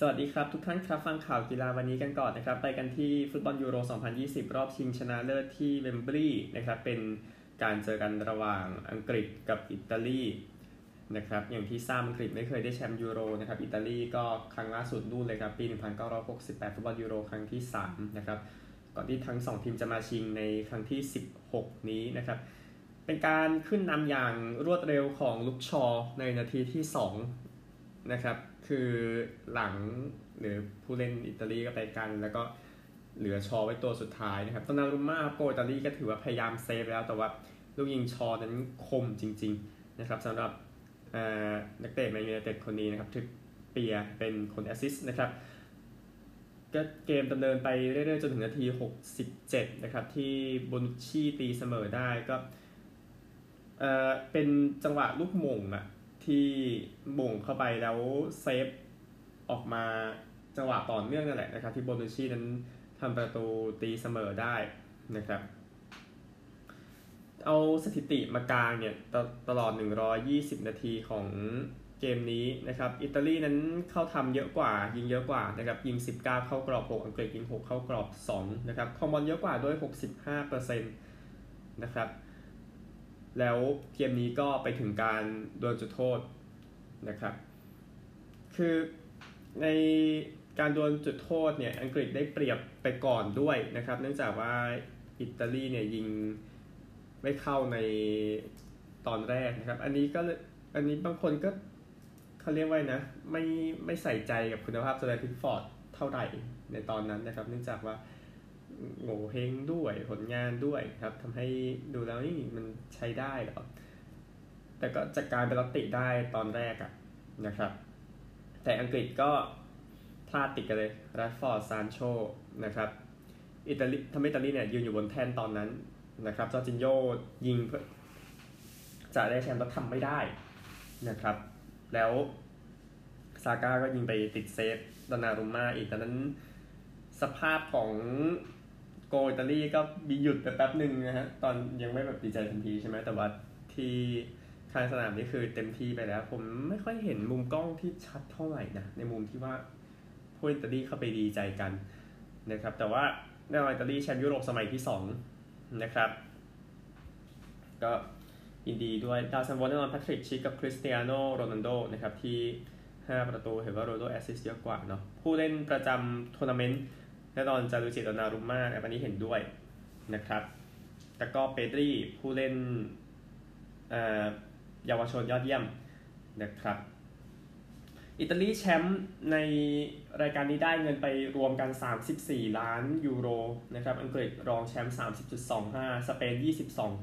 สวัสดีครับ ทุกท่านครับฟังข่าวกีฬาวันนี้กันก่อนนะครับ ไปกันที่ฟุตบอลยูโร 2020 รอบชิงชนะเลิศที่เวมบลีย์นะครับเป็นการเจอกันระหว่างอังกฤษกับอิตาลีนะครับอย่างที่ทราบอังกฤษไม่เคยได้แชมป์ยูโรนะครับอิตาลีก็ครั้งล่าสุดนู่นเลยครับปี 1968 ฟุตบอลยูโรครั้งที่ 3 นะครับ ก่อนที่ทั้ง 2 ทีมจะมาชิงในครั้งที่ 16 นี้นะครับเป็นการขึ้นนำอย่างรวดเร็วของลุคชอว์ในนาทีที่ 2 นะครับ คือหลังหรือผู้เล่นอิตาลีก็ไปกัน แล้วก็เหลือชอว์ไว้ตัวสุดท้ายนะครับดอนนารุมม่าโกล์อิตาลีก็ถือว่าพยายามเซฟแล้ว แต่ว่าลูกยิงชอว์นั้นคมจริง ๆ นะครับสำหรับนักเตะแมนยูไนเต็ดคนนี้นะครับทริปเปียร์เป็นคนแอสซิสต์นะครับก็เกมดำเนินไปเรื่อยๆ จนถึงนาที 67 นะครับ ที่โบนุชชี่ตีเสมอได้ก็เออเป็นจังหวะลูกมงอะ ที่บ่งเข้าไปแล้วเซฟออกมาจังหวะต่อเนื่องนั่นแหละนะครับที่โบนูชีนั้นทำประตูตีเสมอได้นะครับ เอาสถิติมากลางเนี่ยตตลอด 120 นาทีของเกมนี้นะครับอิตาลีนั้นเข้าทำเยอะกว่า ยิงเยอะกว่านะครับยิง 19 เข้ากรอบ 6 อังกฤษยิง 6 เข้ากรอบ 2 นะครับคอมบอลเยอะกว่าด้วย 65%นะครับ แล้วเกมนี้ก็ไปถึงการดวลจุดโทษนะครับ คือในการดวลจุดโทษเนี่ยอังกฤษได้เปรียบไปก่อนด้วยนะครับ เนื่องจากว่าอิตาลีเนี่ยยิงไม่เข้าในตอนแรกนะครับ อันนี้ก็อันนี้บางคนก็เขาเรียกว่านะไม่ไม่ใส่ใจกับคุณภาพโซลาพิคฟอร์ดเท่าไหร่ในตอนนั้นนะครับ เนื่องจากว่า โง่เฮงด้วยผลงานด้วยครับทำให้ดูแล้วนี่มันใช้ได้หรอแต่ก็จัดการเป็นลติได้ตอนแรกอะนะครับ แต่อังกฤษก็พลาดติดกันเลยรัสฟอร์ดซานโชนะครับอิตาลีทำให้อิตาลีเนี่ยยืนอยู่บนแท่นตอนนั้นนะครับจอจินโยยิงเพื่อจะได้แชมป์แล้วทำไม่ได้นะครับ แล้วซาก้าก็ยิงไปติดเซฟดอนารุม่าอีกตอนนั้นสภาพของ โกอิตาลีก็มีหยุดไปแป๊บหนึ่งนะฮะตอนยังไม่แบบดีใจทันทีใช่ไหมแต่ว่าที่ข้างสนามนี่คือเต็มที่ไปแล้ว ผมไม่ค่อยเห็นมุมกล้องที่ชัดเท่าไหร่นะในมุมที่ว่าพวกอิตาลีเข้าไปดีใจกันนะครับ แต่ว่าแน่นอนอิตาลีแชมป์ยุโรปสมัยที่ 2 นะครับ ก็ยินดีด้วยดาวซัลโวแน่นอนแพทริกชิกกับคริสเตียโนโรนัลโดนะครับที่ 5 ประตูเห็นว่าโรนัลโดแอสซิสต์เยอะกว่าเนาะผู้เล่นประจำทัวร์นาเมนต์ แน่นอนจานลุยจิดอนนารุมม่าอันนี้เห็นด้วยนะครับแต่ก็เปดรี้ผู้เล่นเยาวชนยอดเยี่ยมนะครับ อิตาลีแชมป์ในรายการนี้ได้เงินไปรวมกัน 34 ล้านยูโรนะครับ อังกฤษรองแชมป์ 30.25 สเปน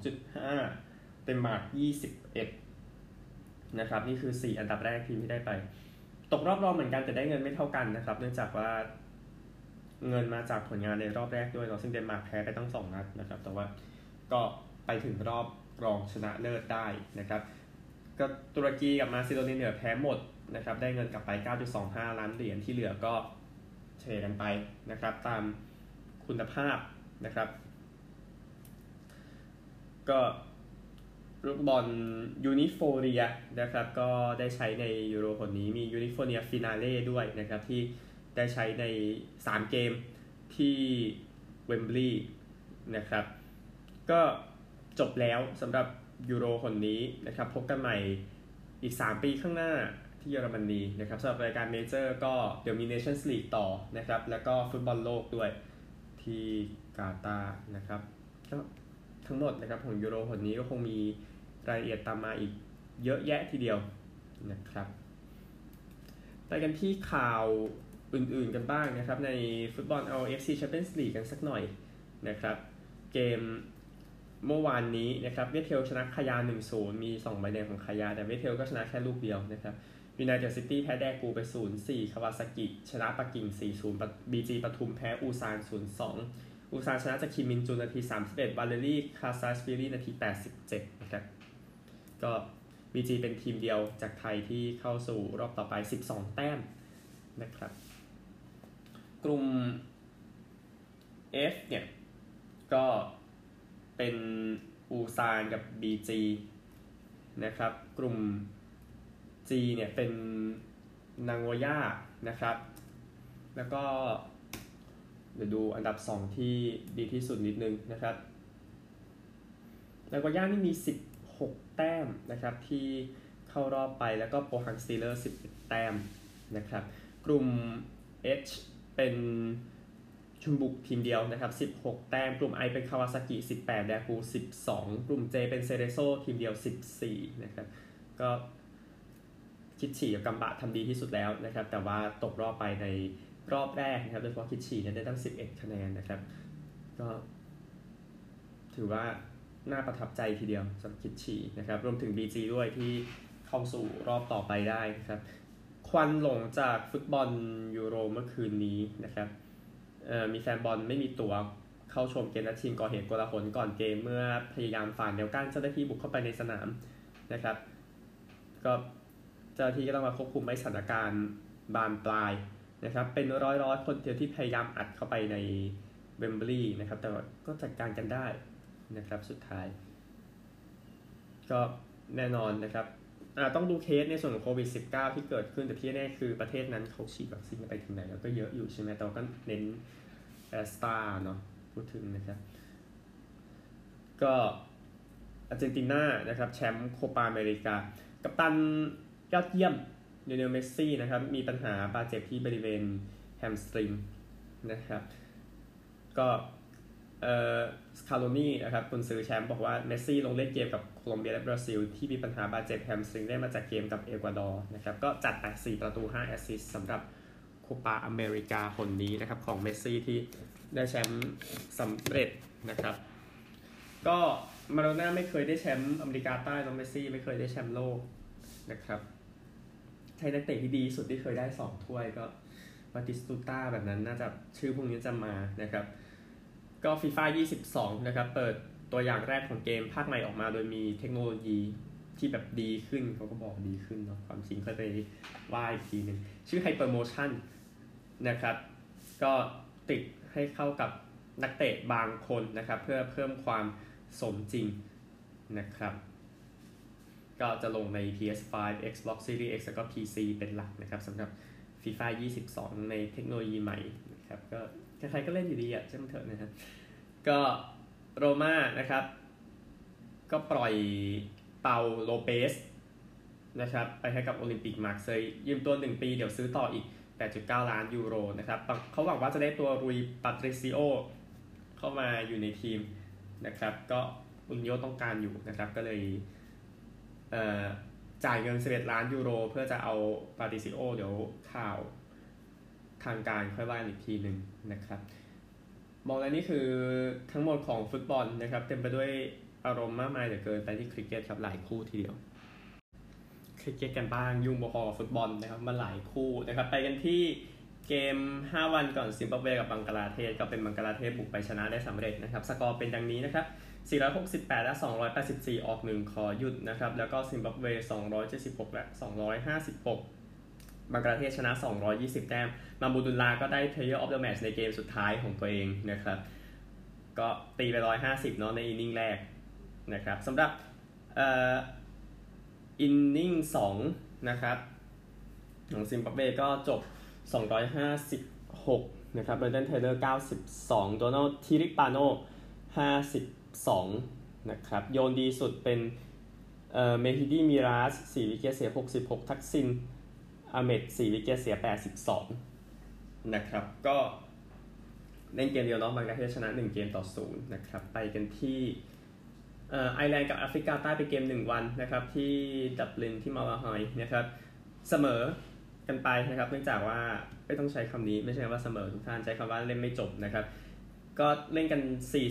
22.5 เดนมาร์ก 21 นะครับ นี่คือ 4 อันดับแรกทีมที่ได้ไป ตกรอบรองเหมือนกันแต่ได้เงินไม่เท่ากันนะครับ เนื่องจากว่า เงินมาจากผลงานในรอบแรกด้วยเนาะซึ่งเดนมาร์กแพ้ไปตั้ง2นัดนะครับ แต่ว่าก็ไปถึงรอบรองชนะเลิศได้นะครับ ก็ตุรกีกับมาซิโดเนียเหนือแพ้หมดนะครับ ได้เงินกลับไป 9.25 ล้านเหรียญที่เหลือก็เฉลี่ยกันไปนะครับ ตามคุณภาพนะครับ ก็ลูกบอลยูนิโฟเรียนะครับ ก็ได้ใช้ในยูโรหนนี้มียูนิโฟเรียฟินาเล่ด้วยนะครับที่ ได้ใช้ใน 3 เกมที่เวมบลีย์นะครับ ก็จบแล้วสำหรับยูโรหนนี้นะครับพบกันใหม่อีก 3 ปีข้างหน้าที่เยอรมนีนะครับสำหรับรายการเมเจอร์ก็เดี๋ยวมีเนชั่นส์ลีกต่อนะครับ แล้วก็ฟุตบอลโลกด้วยที่กาตาร์นะครับก็ทั้งหมดนะครับของยูโรหนนี้ก็คงมีรายละเอียดตามมาอีกเยอะแยะทีเดียวนะครับไปกันที่ข่าว อื่นๆกันบ้างนะครับ ในฟุตบอลเอา FC Champions League กันสักหน่อยนะครับ เกมเมื่อวานนี้นะครับเวียตเทลชนะคายา 1-0 มี 2 ใบแดงของคายา แต่เวียตเทลก็ชนะแค่ลูกเดียวนะครับยูไนเต็ดซิตี้แพ้แดกูไป 0-4 คาวาซากิ ชนะปักกิ่ง 4-0บีจีปทุมแพ้อุลซาน 0-2 อุลซานชนะจากคิมมินจุนนาที 31 วาเลรี่ คาซาอิชวิลี่นาที 87 นะครับ ก็บีจีเป็นทีมเดียวจากไทยที่เข้าสู่รอบต่อไป 12 แต้มนะครับ กลุ่ม F เนี่ย ก็เป็นอูซานกับ BG นะครับ กลุ่ม G เนี่ย เป็นนางโวย่านะครับ แล้วก็ เดี๋ยวดูอันดับ 2 ที่ดีที่สุดนิดนึงนะครับแล้วก็ย่านี่มี 16 แต้มนะครับ ที่เข้ารอบไปแล้วก็โปฮังสตีลเลอร์ส 11 แต้มนะครับ กลุ่ม H เป็นชุนบุกทีมเดียวนะครับ 16 แต้ม กลุ่ม I เป็นคาวาซากิ 18 แดกู 12 กลุ่ม J เป็นเซเรโซทีมเดียว 14 นะครับ ก็คิตฉีกับกัมบะทำดีที่สุดแล้วนะครับ แต่ว่าตกรอบไปในรอบแรกนะครับ โดยเฉพาะคิตฉีเนี่ยได้ตั้ง 11 คะแนนนะครับ ก็ถือว่าน่าประทับใจทีเดียวสำหรับคิดฉี่นะครับ รวมถึง BG ด้วยที่เข้าสู่รอบต่อไปได้นะครับ ควันหลงจากฟุตบอลยูโรเมื่อคืนนี้นะครับมีแฟนบอลไม่มีตั๋วเข้าชมเกมนัดชิงก่อเหตุโกลาหลก่อนเกมเมื่อพยายามฝ่าแนวกั้นเจ้าหน้าที่บุกเข้าไปในสนามนะครับ ก็เจ้าหน้าที่ก็ต้องมาควบคุมไม่สถานการณ์บานปลายนะครับ เป็นร้อยร้อยคนเดียวที่พยายามอัดเข้าไปในเวมเบลีย์นะครับ แต่ก็จัดการกันได้นะครับสุดท้าย ก็แน่นอนนะครับ ต้องดูเคสในส่วนของโควิด -19 ที่เกิดขึ้นแต่ที่แน่คือประเทศนั้นเขาฉีดวัคซีนไปถึงไหนแล้วก็เยอะอยู่ใช่ไหมแต่ก็เน้นแอสตร้าเนาะพูดถึงนะครับ ก็อาร์เจนตินานะครับแชมป์โคปาอเมริกา กัปตันยอดเยี่ยมลิโอเนลเมสซี่นะครับ มีปัญหาบาดเจ็บที่บริเวณhamstring นะครับ ก็ สคาร์โลนี่นะครับกุนซือแชมป์บอกว่าเมสซี่ลงเล่นเกมกับโคลอมเบียและบราซิล ที่มีปัญหาบาดเจ็บ hamstring ได้มาจากเกมกับเอกวาดอร์นะครับก็จัดไป4ประตู 5 แอสซิสต์สำหรับโคปาอเมริกาหนนี้นะครับของเมสซี่ที่ได้แชมป์สำเร็จนะครับ ก็มาราโดน่าไม่เคยได้แชมป์อเมริกาใต้น้องเมสซี่ไม่เคยได้แชมป์โลกนะครับใช้นักเตะที่ดีสุดที่เคยได้ 2 ถ้วยก็บาติสตูต้าแบบนั้นน่าจะชื่อพวกนี้จะมานะครับ ก็ฟีฟ่า22 นะครับ เปิดตัวอย่างแรกของเกมภาคใหม่ออกมาโดยมีเทคโนโลยีที่แบบดีขึ้นเขาก็บอกดีขึ้นเนาะความจริงเคยไปว่าอีกทีหนึ่งชื่อ Hypermotion นะครับ ก็ติดให้เข้ากับนักเตะบางคนนะครับ เพื่อเพิ่มความสมจริงนะครับ ก็จะลงใน PS5 Xbox Series X แล้วก็ PC เป็นหลักนะครับสำหรับ FIFA 22 ในเทคโนโลยีใหม่นะครับก็ ใครๆก็เล่นอยู่ดีอะใช่ไหมเถอะนะครับก็โรม่านะครับ ก็ปล่อยเปาโลเปสนะครับไปให้กับโอลิมปิกมาร์เซยยืมตัว 1 ปีเดี๋ยวซื้อต่ออีก 8.9 ล้านยูโรนะครับเขาหวังว่าจะได้ตัวรุยปาตริซิโอเข้ามาอยู่ในทีมนะครับ มูรินโญต้องการอยู่นะครับ ก็เลยจ่ายเงิน 11 ล้านยูโร เพื่อจะเอาปาติซิโอ เดี๋ยวข่าว ทางการค่อยว่าอีกทีหนึ่งนะครับ มองแล้วนี่คือทั้งหมดของฟุตบอลนะครับ เต็มไปด้วยอารมณ์มากมายเหลือเกินไปที่คริกเก็ตครับหลายคู่ทีเดียว คริกเก็ตกันบ้างยุ่งบอฟุตบอลนะครับมาหลายคู่นะครับ ไปกันที่เกม 5 วันก่อนซิมบับเวกับบังกลาเทศก็เป็นบังกลาเทศบุกไปชนะได้สำเร็จนะครับ สกอร์เป็นดังนี้นะครับ 468 และ 284 ออก 1 ขอหยุดนะครับ แล้วก็ซิมบับเว 276 และ 256 บังกลาเทศชนะ 220 แต้มมาบูดุลลาก็ได้ Player of the Match ในเกมสุดท้ายของตัวเองนะครับ ก็ตีไป 150 เนาะในอินนิ่งแรกนะครับสำหรับอินนิ่ง2นะครับของซิมบับเวก็จบ 256 นะครับเบรนเดนเทเลอร์ 92 โดนัลทิริปาโน 52 นะครับ โยนดีสุดเป็นเอ่อเมฮิดีมิราส4 wicket เสีย 66 ทัสกิน อาเหม็ด4 wicket เสีย82นะครับ ก็เล่นเกมเดียวเนาะบางประเทศชนะ 1 เกมต่อศูนย์นะครับ ไปกันที่ไอร์แลนด์กับแอฟริกาใต้ไปเกม 1 วันนะครับ ที่ดับลินที่มาลาไฮนะครับเสมอกันไปนะครับ เนื่องจากว่าไม่ต้องใช้คำนี้ไม่ใช่ว่าเสมอทุกท่านใช้คำว่าเล่นไม่จบนะครับ ก็เล่นกัน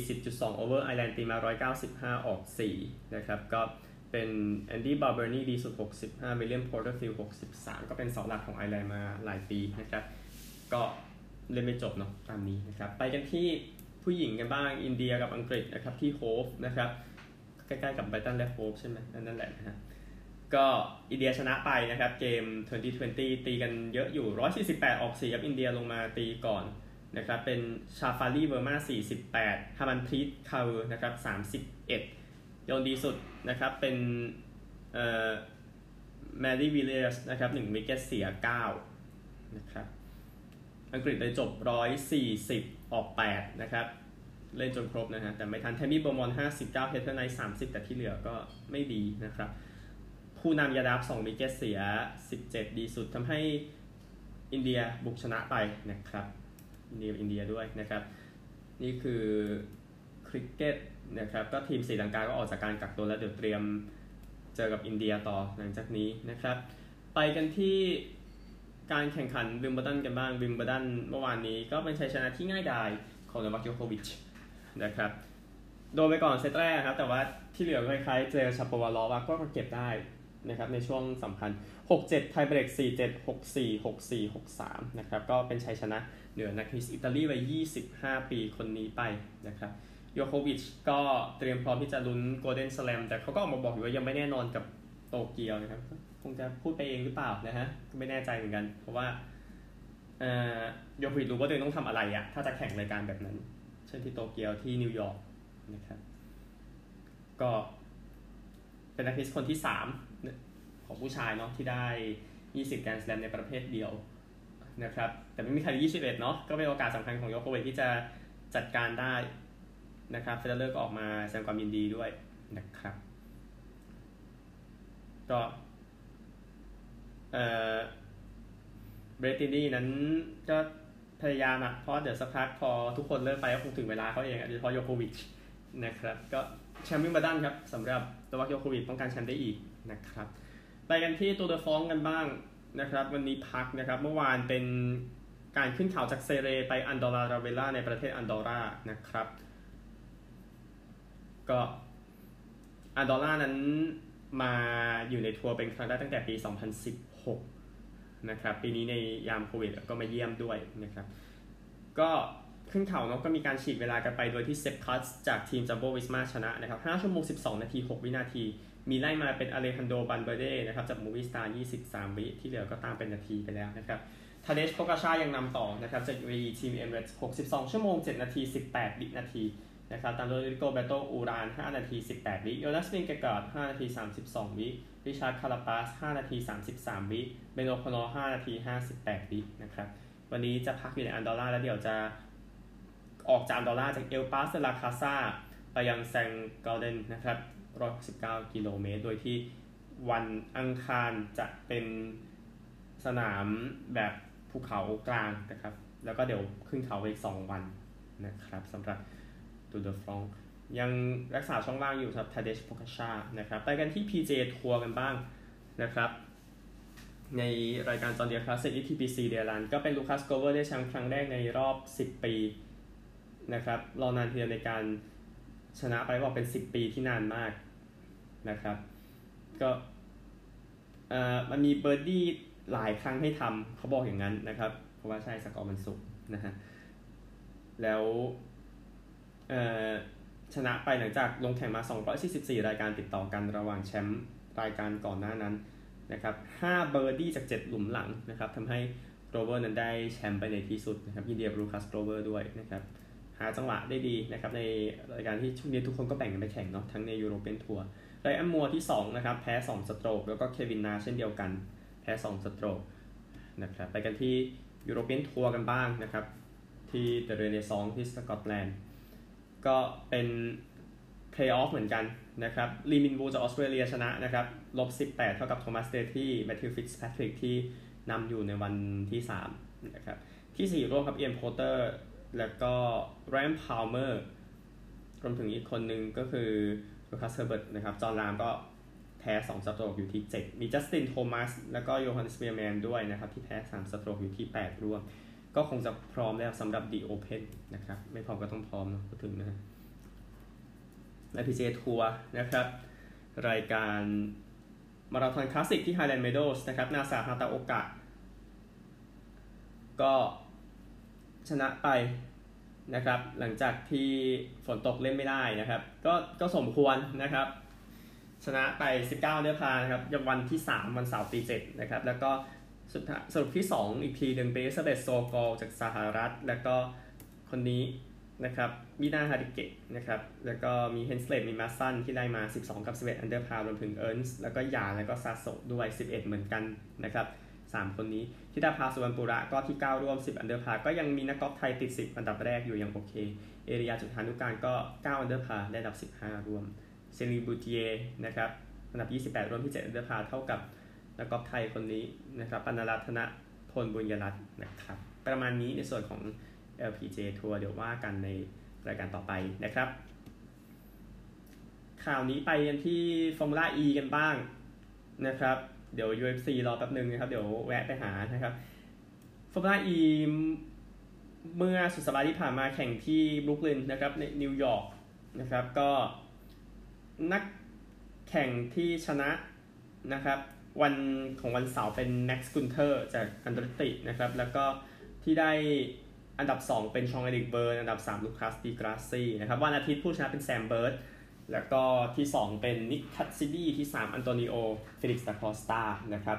40.2 over ไอร์แลนด์ตีมา 195 ออก 4 นะครับ ก็ เป็นแอนดี้บัลเบอร์นีดีสุด 65วิลเลียมพอร์เตอร์ฟิลด์63 ก็เป็นเสาหลักของไอร์แลนด์มาหลายปีนะครับ ก็เล่นไม่จบเนาะตามนี้นะครับ ไปกันที่ผู้หญิงกันบ้างอินเดียกับอังกฤษนะครับที่โฮฟนะครับ ใกล้ๆกับไบรตันและโฮฟใช่ไหมนั่นแหละนะฮะก็อินเดียชนะไปนะครับ เกม 2020 ตีกันเยอะอยู่ 148 ออก4ครับอินเดียลงมาตีก่อนนะครับ เป็นชาฟาลีเวอร์มา48ฮามันพรีตคาร์นะครับ31 โยนดีสุดนะครับเป็นเอ่อแมดี้วิลเลียร์สนะครับ1 wicket เสีย9นะครับอังกฤษเลยจบ140ออก8นะครับเล่นจนครบนะฮะแต่ไม่ทันแทมมี่โบมอนต์59เฮเทอร์ไนท์30แต่ที่เหลือก็ไม่ดีนะครับพูนัมยาดาฟ 2 wicket เสีย17ดีสุดทำให้อินเดียบุกชนะไปนะครับอินเดียอินเดียด้วยนะครับ นี่คือคริกเก็ต นะครับก็ทีมศรีลังกาก็ออกจากการกักตัวแล้วเดี๋ยวเตรียมเจอกับอินเดียต่อหลังจากนี้นะครับ ไปกันที่การแข่งขันวิมเบิลดันกันบ้างวิมเบิลดันเมื่อวานนี้ก็เป็นชัยชนะที่ง่ายดายของโนวัคโยโควิชนะครับโดนไปก่อนเซตแรกครับ แต่ว่าที่เหลือคล้ายๆเจอชาปวาลอวก็เก็บได้นะครับในช่วงสำคัญ 6-7 ไทเบรก 4-7 6-4 6-4 6-3 นะครับ ก็เป็นชัยชนะเหนือนักเทนนิสอิตาลีวัย 25 ปีคนนี้ไปนะครับ โยโควิชก็เตรียมพร้อมที่จะลุ้นโกลเด้นสแลมแต่เขาก็ออกมาบอกอยู่ว่ายังไม่แน่นอนกับโตเกียวนะครับ คงจะพูดไปเองหรือเปล่านะฮะไม่แน่ใจเหมือนกัน เพราะว่าโยโควิชรู้ว่าตัวเองต้องทำอะไรอะถ้าจะแข่งรายการแบบนั้น เช่นที่โตเกียวที่นิวยอร์กนะครับก็เป็นนักเทนนิสคนที่ 3 ของผู้ชายเนาะที่ได้ 20 แกรนด์สแลมในประเภทเดียวนะครับแต่ไม่มีใคร21 เนาะก็เป็นโอกาสสำคัญของโยโควิชที่จะจัดการได้ นะครับเฟเดเรอร์ก็ออกมาแสดงความยินดีด้วยนะครับ ก็เอ่อเบเร็ตตินี่นั้นก็พยายามอะเพราะเดี๋ยวสักพักพอทุกคนเลิกไปก็คงถึงเวลาเขาเองโดยเฉพาะโยโควิชนะครับก็แชมป์วิมเบิลดันครับสำหรับโนวัคโยโควิชป้องกันแชมป์ได้อีกนะครับไปกันที่ตูร์เดอฟรองซ์กันบ้างนะครับ วันนี้พักนะครับเมื่อวานเป็นการขึ้นเขาจากเซเรต์ไปอันดอร์ราลาเวลลาในประเทศอันดอร่านะครับ ก็อันดอร่านั้นมาอยู่ในทัวร์เป็นครั้งแรกตั้งแต่ปี 2016 นะครับ ปีนี้ในยามโควิดก็มาเยี่ยมด้วยนะครับ ก็ขึ้นเขาเนาะก็มีการฉีดเวลากันไปโดยที่เซฟคัสจากทีมจัมโบวิสมาชนะนะครับ 5 ชั่วโมง 12 นาที 6 วินาที มีไล่มาเป็นอเลฮานโดรบัลเบร์เดนะครับจากโมวิสตาร์23 วิที่เหลือก็ตามเป็นนาทีไปแล้วนะครับทาเดชโพกาชายังนำต่อนะครับจาก UAE ทีมเอเมเรตส์62 ชั่วโมง 7 นาที 18 วินาที นะครับตามโดยริโกเบโตอูราน 5 นาที 18 วิโยนัสวินเกการ์ด5นาที 32 วิริชาร์ดคาราปาส 5 นาที 33 วิเบนโอคอนเนอร์5นาที 58 วินะครับวันนี้จะพักอยู่ในอันดอร่าแล้วเดี๋ยวจะออกจากอันดอร่าจากเอลปาสเซลาคาซาไปยังแซงต์โกดองส์นะครับ119กิโลเมตร โดยที่วันอังคารจะเป็นสนามแบบภูเขากลางนะครับ แล้วก็เดี๋ยวขึ้นเขาอีก 2 วันนะครับสำหรับ ตูร์เดอฟรองซ์ยังรักษาช่องว่างอยู่ครับทาเดชโพกาชานะครับไปกันที่ PJ ทัวร์กันบ้างนะครับ ในรายการจอห์นเดียร์คลาสสิกที่ TPC เดียร์รันก็เป็นลูคัสโกลเวอร์ได้แชมป์ครั้งแรกในรอบ 10 ปีนะครับรอนานทีเดียวในการชนะไปบอกเป็น 10 ปีที่นานมากนะครับก็เอ่อมันมีเบอร์ดี้หลายครั้งให้ทำเขาบอกอย่างนั้นนะครับ เพราะว่าใช่สกอร์มันสูงนะฮะแล้ว ชนะไปหลังจากลงแข่งมา 244 รายการติดต่อกันระหว่างแชมป์รายการก่อนหน้านั้นนะครับ5เบอร์ดี้จาก 7 หลุมหลังนะครับทำให้โกลเวอร์นั้นได้แชมป์ไปในที่สุดนะครับยินดีกับลูคัสโกลเวอร์ด้วยนะครับหาจังหวะได้ดีนะครับในรายการที่ช่วงนี้ทุกคนก็แบ่งกันไปแข่งเนาะทั้งในยูโรเปียนทัวร์ไรอันมัวที่2นะครับแพ้ 2 stroke แล้วก็เควินนาเช่นเดียวกัน แพ้ 2 stroke นะครับไปกันที่ยูโรเปียนทัวร์กันบ้างนะครับที่เดอะเรเนซองส์ที่สกอตแลนด์ ก็เป็นเพลย์ออฟเหมือนกันนะครับลีมินวูจากออสเตรเลียชนะนะครับลบ18 เท่ากับโทมัสเดทรีแมทธิวฟิตซ์แพทริกที่นำอยู่ในวันที่3นะครับที่ 4 ร่วมกับเอียนโพลเตอร์ แล้วก็ไรอันพาลเมอร์รวมถึงอีกคนนึงก็คือลูคัสเฮอร์เบิร์ตนะครับจอนราห์มก็แพ้ 2 stroke อยู่ที่ 7 มีจัสตินโทมัสแล้วก็โยฮันเนสเวียร์แมนด้วยนะครับที่แพ้ 3 stroke อยู่ที่ 8 ร่วม ก็คงจะพร้อมแล้วสำหรับ The Open นะครับ ไม่พร้อมก็ต้องพร้อมนะพูดถึงนะและ PJ ทัวร์นะครับ รายการมาราธอนคลาสสิกที่ Highland Meadows นะครับ นาซาฮาตาโอกะ ก็ชนะไปนะครับ หลังจากที่ฝนตกเล่นไม่ได้นะครับ ก็ก็สมควรนะครับ ชนะไป 19 เนื้อพานะครับยังวันที่ 3 วันเสาร์ตี7นะครับ แล้วก็ สุดท้ายสรุปที่ 2 อีกทีหนึ่งเบสเบสโซกอลจากสหรัฐ แล้วก็คนนี้นะครับมินาฮาริเกะนะครับ แล้วก็มีเฮนสเลดมีมาสันที่ได้มา 12 กับ 11 อันเดอร์พาวรวมถึงเอิร์นส์แล้วก็ยาแล้วก็ซาโซด้วย 11 เหมือนกันนะครับ3 คนนี้ทิตาภาสุวรรณปุระก็ที่ 9 ร่วม 10 อันเดอร์พา ก็ยังมีนักกอล์ฟไทยติด 10 อันดับแรกอยู่ยังโอเค เอริยาจุธานุการก็ 9 อันเดอร์พาได้อันดับ 15 รวมเซรีบูเทียนะครับ อันดับ 28 ร่วมที่ 7 อันเดอร์พาเท่ากับ นักกอล์ฟไทยคนนี้นะครับปนรัตนพลบุญยรัตน์นะครับ ประมาณนี้ในส่วนของ LPG ทัวร์เดี๋ยวว่ากันในรายการต่อไปนะครับ ข่าวนี้ไปกันที่ Formula E กันบ้างนะครับ เดี๋ยว UFC รอแป๊บนึงนะครับ เดี๋ยวแวะไปหานะครับฟอร์มูล่า E เมื่อสุดสัปดาห์ที่ผ่านมาแข่งที่บรุกลินนะครับในนิวยอร์กนะครับก็นักแข่งที่ชนะนะครับ วันของวันเสาร์เป็นแม็กซ์กุนเทอร์จากอันเดรตตินะครับ แล้วก็ที่ได้อันดับ 2 เป็นฌองเอริกแวร์ญ อันดับ 3 ลูคัสดิกราสซีนะครับ วันอาทิตย์ผู้ชนะเป็นแซมเบิร์ด แล้วก็ที่ 2 เป็นนิกแคสซิดี้ที่ 3 อันโตนิโอเฟลิกซ์ดาคอสตานะครับ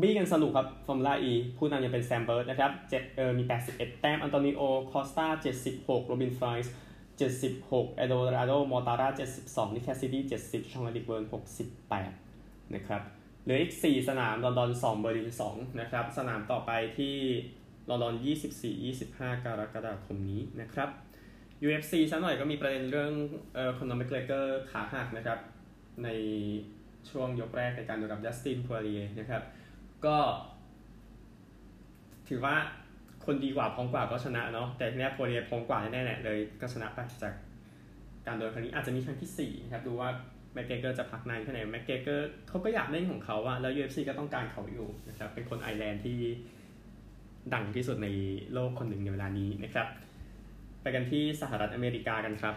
บี้กันสนุกครับ Formula E ผู้นำยังเป็นแซมเบิร์ดนะครับเจ็ดเออมี 81 แต้ม อันโตนิโอ คอสตา76 โรบินไฟรน์ส76 เอโดอาร์โด มอร์ทารา 72นิคแคสซิดี้70 ฌองเอริกแวร์ญ 68 นะครับ เหลืออีก 4 สนามลอนดอน2เบอร์ลิน2นะครับ สนามต่อไปที่ลอนดอน 24-25 กรกฎาคมนี้นะครับ UFC ซะหน่อยก็มีประเด็นเรื่องเอ่อคอนอร์แมกเกรเกอร์ขาหักนะครับ ในช่วงยกแรกในการสู้กับดัสตินพัวริเยร์นะครับ ก็ ถือว่าคนดีกว่าพร้อมกว่าก็ชนะเนาะแต่ทีนี้พัวริเยร์พร้อมกว่าแน่ๆเลยก็ชนะไปจากการโดนครั้งนี้อาจจะมีครั้งที่4นะครับดูว่า แม็กเกเกอร์จะพักนานแค่ไหนแม็กเกเกอร์เขาก็อยากเล่นของเขาอะแล้ว UFC ก็ต้องการเขาอยู่นะครับเป็นคนไอร์แลนด์ที่ดังที่สุดในโลกคนหนึ่งในเวลานี้นะครับ ไปกันที่สหรัฐอเมริกากันครับ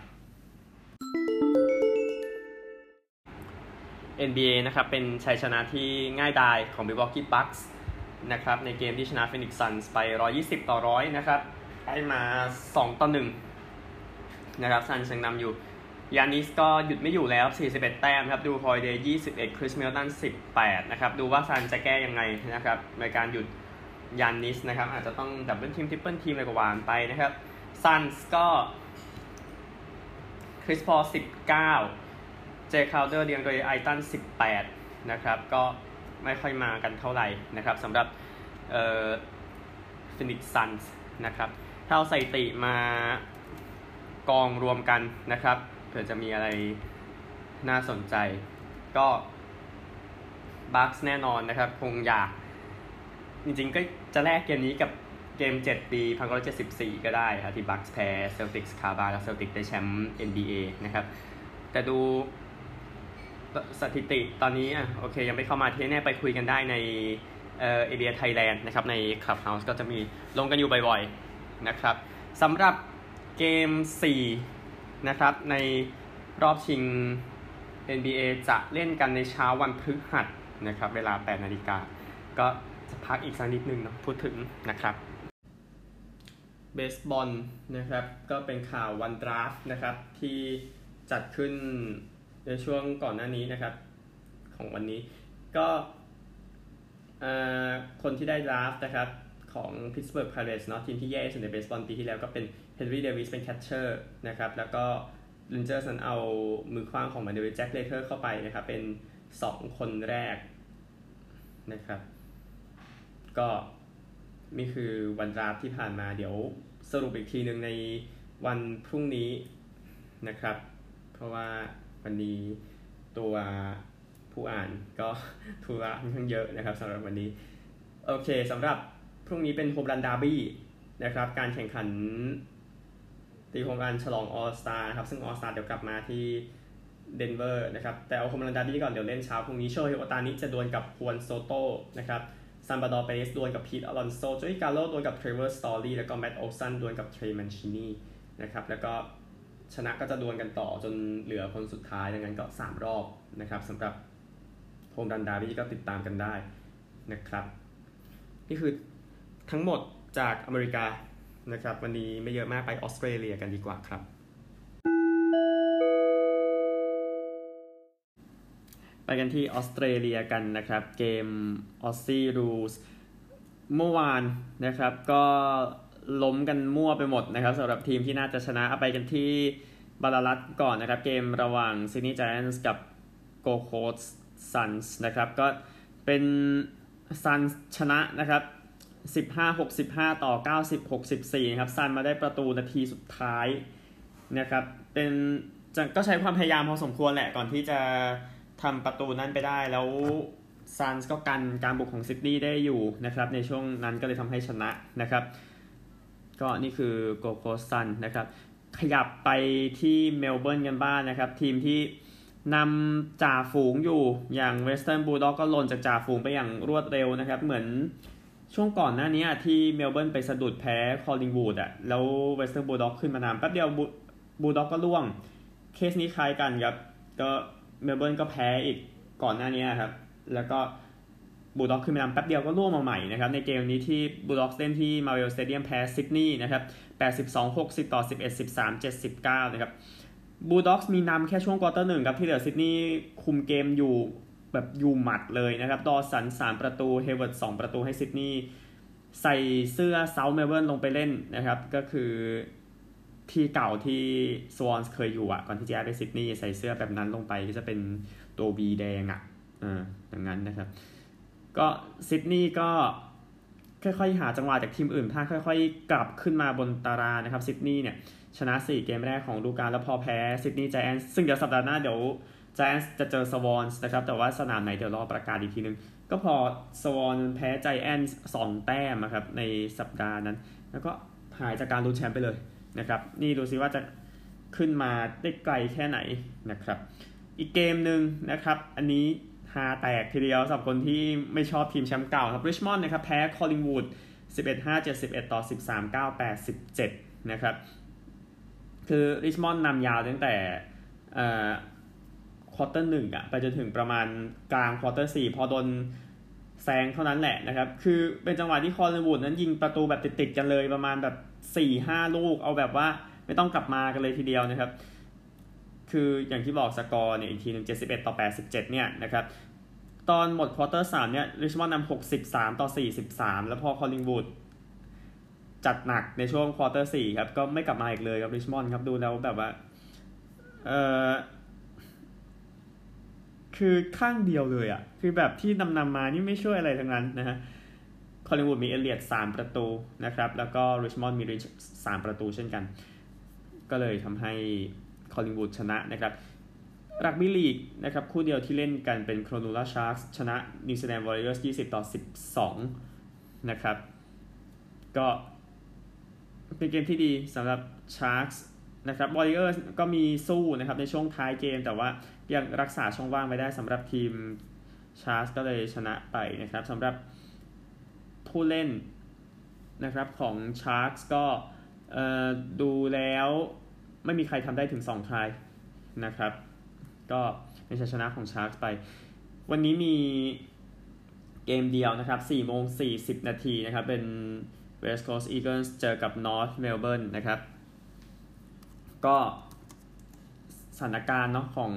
NBA นะครับ เป็นชัยชนะที่ง่ายดายของ Milwaukee Bucks นะครับ ในเกมที่ชนะ Phoenix Suns ไป 120 ต่อ 100 นะครับได้มา 2 ต่อ 1 นะครับซันส์ยังนำอยู่ ยานนิสก็หยุดไม่อยู่แล้ว 41 แต้มครับ จรูฮอลิเดย์21 คริสมิดเดิลตัน 18 นะครับ ดูว่าซันส์จะแก้ยังไงนะครับ ในการหยุดยานนิสนะครับ อาจจะต้อง double team triple team อะไรก็ว่ากันไปนะครับ ซันส์ก็คริสพอล19 เจคราวเดอร์ดีอันเดรเอตัน 18 นะครับ ก็ไม่ค่อยมากันเท่าไหร่นะครับสำหรับเอ่อฟีนิกซ์ซันส์นะครับถ้าเอาสถิติมากองรวมกันนะครับ เผื่อจะมีอะไรน่าสนใจ ก็บัคส์แน่นอนนะครับ คงอยาก จริงๆก็จะแลกเกมนี้กับเกม 7 ปี1974ก็ได้ครับที่บัคส์แพ้เซลติกส์คาบ้านแล้วเซลติกส์ได้แชมป์ NBA นะครับ แต่ดูสถิติตอนนี้อะโอเค ยังไม่เข้ามาที่แน่ไปคุยกันได้ในเอเอเดียไทยแลนด์นะครับ ใน Clubhouse ก็จะมีลงกันอยู่บ่อยๆนะครับสำหรับเกม 4 นะครับ ในรอบชิง NBA จะเล่นกันในเช้าวันพฤหัสนะครับ เวลา 8 นาฬิกา ก็จะพักอีกสักนิดนึงเนาะพูดถึงนะครับเบสบอลนะครับก็เป็นข่าววันดราฟนะครับที่จัดขึ้นในช่วงก่อนหน้านี้นะครับ ของวันนี้ก็คนที่ได้ draft นะครับ ของ Pittsburgh Pirates เนาะทีมที่แย่ที่สุดในเบสบอลปีที่แล้วก็เป็น Henry Davis เป็น catcher นะครับแล้วก็ลินเจอร์สันเอามือขว้างของมันเดวิดแจ็คไลเทอร์เข้าไปนะครับเป็น 2 คนแรกนะครับก็นี่คือวัน draft ที่ผ่านมาเดี๋ยวสรุปอีกทีหนึ่งในวันพรุ่งนี้นะครับ เพราะว่าวันนี้ตัวผู้อ่านก็ธุระค่อนข้างเยอะนะครับสำหรับวันนี้ โอเคสำหรับ พรุ่งนี้เป็น Home Run Derby นะครับ การแข่งขันตีโครงการฉลอง All-Star ครับ ซึ่ง All-Star เดี๋ยวกลับมาที่เดนเวอร์นะครับ แต่เอา Home Run Derby ก่อนเดี๋ยวเล่นเช้าพรุ่งนี้โชฮิโอตานิจะดวลกับฮวนโซโต้นะครับซัลวาดอร์เปเรซดวลกับพีทอลอนโซโจอี้กัลโลดวลกับเทรเวอร์สตอรี่แล้วก็แมตต์โอลสันดวลกับเทรย์แมนชินีนะครับแล้วก็ชนะก็จะดวลกันต่อจนเหลือคนสุดท้ายดังนั้นก็ 3 รอบนะครับสำหรับ Home Run Derby ก็ติดตามกันได้นะครับ นี่คือ ทั้งหมดจากอเมริกานะครับ วันนี้ไม่เยอะมากไปออสเตรเลียกันดีกว่าครับ ไปกันที่ออสเตรเลียกันนะครับ เกม Aussie rules เมื่อวานนะครับก็ล้มกันมั่วไปหมดนะครับสำหรับทีมที่น่าจะชนะเอาไปกันที่บาลารัตก่อนนะครับ เกมระหว่างซิดนีย์ไจแอนต์สกับโกลด์โคสต์ซันส์นะครับ ก็เป็นซันส์ชนะนะครับ 15 65 ต่อ 90 64นะครับซันส์มาได้ประตูนาทีสุดท้ายนะครับเป็นก็ใช้ความพยายามพอสมควรแหละก่อนที่จะทำประตูนั้นไปได้แล้วซันส์ก็กันการบุกของซิดนีย์ได้อยู่นะครับในช่วงนั้นก็เลยทำให้ชนะนะครับก็นี่คือโกลด์โคสต์ซันส์นะครับขยับไปที่เมลเบิร์นกันบ้างนะครับ ทีมที่นำจ่าฝูงอยู่อย่างเวสเทิร์นบูลด็อกส์ก็หล่นจากจ่าฝูงไปอย่างรวดเร็วนะครับ เหมือน ช่วงก่อนหน้านี้ที่เมลเบิร์นไปสะดุดแพ้คอลลิงวูดอะแล้วเวสเทิร์นบูลด็อกขึ้นมานำแป๊บเดียวบูลด็อกก็ร่วง เคสนี้คล้ายกันครับ ก็เมลเบิร์นก็แพ้อีกก่อนหน้านี้ครับ แล้วก็บูลด็อกขึ้นมานำแป๊บเดียวก็ร่วงมาใหม่นะครับ ในเกมนี้ที่บูลด็อกเล่นที่ Marvel Stadium แพ้ซิดนีย์นะครับ82 60ต่อ11 13 79 นะครับบูลด็อกมีนำแค่ช่วงควอเตอร์หนึ่งครับที่เหลือซิดนีย์คุมเกมอยู่ แบบอยู่หมัดเลยนะครับ ดอสัน 3 ประตู เฮเวิร์ด2ประตูให้ซิดนีย์ ใส่เสื้อเซาท์เมลเบิร์นลงไปเล่นนะครับ ก็คือที่เก่าที่สวอนส์เคยอยู่อะก่อนที่จะย้ายไปซิดนีย์ใส่เสื้อแบบนั้นลงไปก็จะเป็นตัว B แดงอะอ่าอย่างนั้นนะครับ ก็ซิดนีย์ก็ค่อยๆ หาจังหวะจากทีมอื่นถ้าค่อย ๆ กลับขึ้นมาบนตารางนะครับซิดนีย์เนี่ยชนะ 4 เกมแรกของฤดูกาลแล้วพอแพ้ซิดนีย์ไจแอนซึ่งเดี๋ยวสัปดาห์หน้าเดี๋ยว ไจแอนจะเจอสวอนส์นะครับ แต่ว่าสนามไหนเดี๋ยวรอประกาศอีกทีนึง ก็พอสวอนแพ้ไจแอนสองแต้มนะครับในสัปดาห์นั้น แล้วก็หายจากการลุ้นแชมป์ไปเลยนะครับ นี่ดูซิว่าจะขึ้นมาได้ไกลแค่ไหนนะครับ อีกเกมหนึ่งนะครับ อันนี้ฮาแตกทีเดียวสำหรับคนที่ไม่ชอบทีมแชมป์เก่าครับริชมอนด์นะครับแพ้คอลลิงวูด11 5 71ต่อ 13 9 8 17 นะครับ คือริชมอนด์นำยาวตั้งแต่ ควอเตอร์หนึ่งอะไปจนถึงประมาณกลางควอเตอร์สี่พอโดนแซงเท่านั้นแหละนะครับ คือเป็นจังหวะที่คอลลิงวูดนั้นยิงประตูแบบติดๆกันเลยประมาณแบบสี่ห้าลูก เอาแบบว่าไม่ต้องกลับมากันเลยทีเดียวนะครับ คืออย่างที่บอกสกอร์เนี่ยอีกทีหนึ่งเจ็ดสิบเอ็ดต่อแปดสิบเจ็ดเนี่ยนะครับตอนหมดควอเตอร์สามเนี่ยริชมอนด์นำหกสิบสามต่อสี่สิบสามแล้วพอคอลลิงวูดจัดหนักในช่วงควอเตอร์สี่ครับ ก็ไม่กลับมาอีกเลยครับริชมอนด์ครับ ดูแล้วแบบว่า เออ คือข้างเดียวเลยอ่ะ คือแบบที่นำนำมานี่ไม่ช่วยอะไรทั้งนั้นนะฮะคอลลิงวูดมีเอเลียดสามประตูนะครับ แล้วก็ริชมอนด์มีริชสามประตูเช่นกัน ก็เลยทำให้คอลลิงวูดชนะนะครับรักบี้ลีกนะครับคู่เดียวที่เล่นกันเป็นโครนูล่าชาร์กชนะนิวซีแลนด์วอริเออร์ส20 ต่อ 12 นะครับ ก็เป็นเกมที่ดีสำหรับชาร์ก นะครับวอริเออร์ก็มีสู้นะครับในช่วงท้ายเกม แต่ว่ายังรักษาช่องว่างไว้ได้สำหรับทีมชาร์กก็เลยชนะไปนะครับสำหรับผู้เล่นนะครับของ Sharks ก็ดูแล้วไม่มีใครทำได้ถึง 2ทายนะครับ ก็เป็นชัยชนะของ Sharks ไป วันนี้มีเกมเดียวนะครับ4โมง40 นาทีนะครับ เป็น West Coast Eagles เจอกับ North Melbourne นะครับ ก็สถานการณ์เนาะของ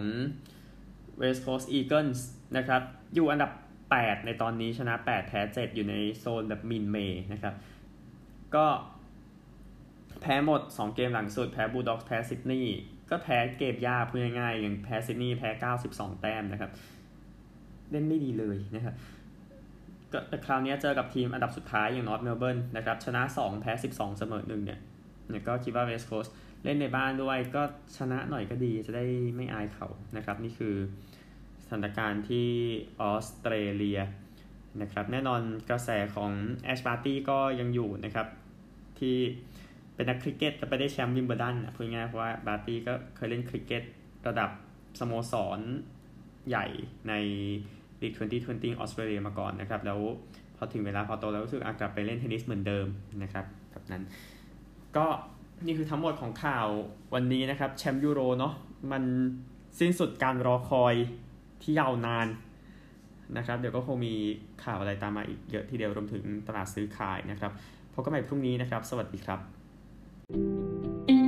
West Coast Eagles นะครับ อยู่อันดับ 8 ในตอนนี้ชนะ 8 แพ้ 7 อยู่ในโซนแบบหมิ่นเหม่นะครับ ก็แพ้หมด 2 เกมหลังสุด แพ้บูลด็อกแพ้ซิดนีย์ก็แพ้เกมยากพูดง่ายๆ อย่างแพ้ซิดนีย์แพ้ 92 แต้มนะครับ เล่นไม่ดีเลยนะครับก็แต่คราวนี้เจอกับทีมอันดับสุดท้ายอย่าง North Melbourne นะครับ ชนะ 2 แพ้ 12 เสมอ1เนี่ยเนี่ยก็คิดว่า West Coast เล่นในบ้านด้วยก็ชนะหน่อยก็ดีจะได้ไม่อายเขานะครับ นี่คือสถานการณ์ที่ออสเตรเลียนะครับแน่นอนกระแสของแอชบาร์ตี้ก็ยังอยู่นะครับที่เป็นนักคริกเก็ตก็ไปได้แชมป์วิมเบิลดันพูดง่ายเพราะว่าบาร์ตี้ก็เคยเล่นคริกเก็ตระดับสโมสรใหญ่ในลีก2020ออสเตรเลียมาก่อนนะครับ แล้วพอถึงเวลาพอโตแล้วรู้สึกอากลับไปเล่นเทนนิสเหมือนเดิมนะครับแบบนั้นก็ นี่คือทั้งหมดของข่าววันนี้นะครับ แชมป์ยูโรเนาะมันสิ้นสุดการรอคอยที่ยาวนานนะครับ เดี๋ยวก็คงมีข่าวอะไรตามมาอีกเยอะทีเดียวรวมถึงตลาดซื้อขายนะครับพบกันใหม่พรุ่งนี้นะครับ สวัสดีครับ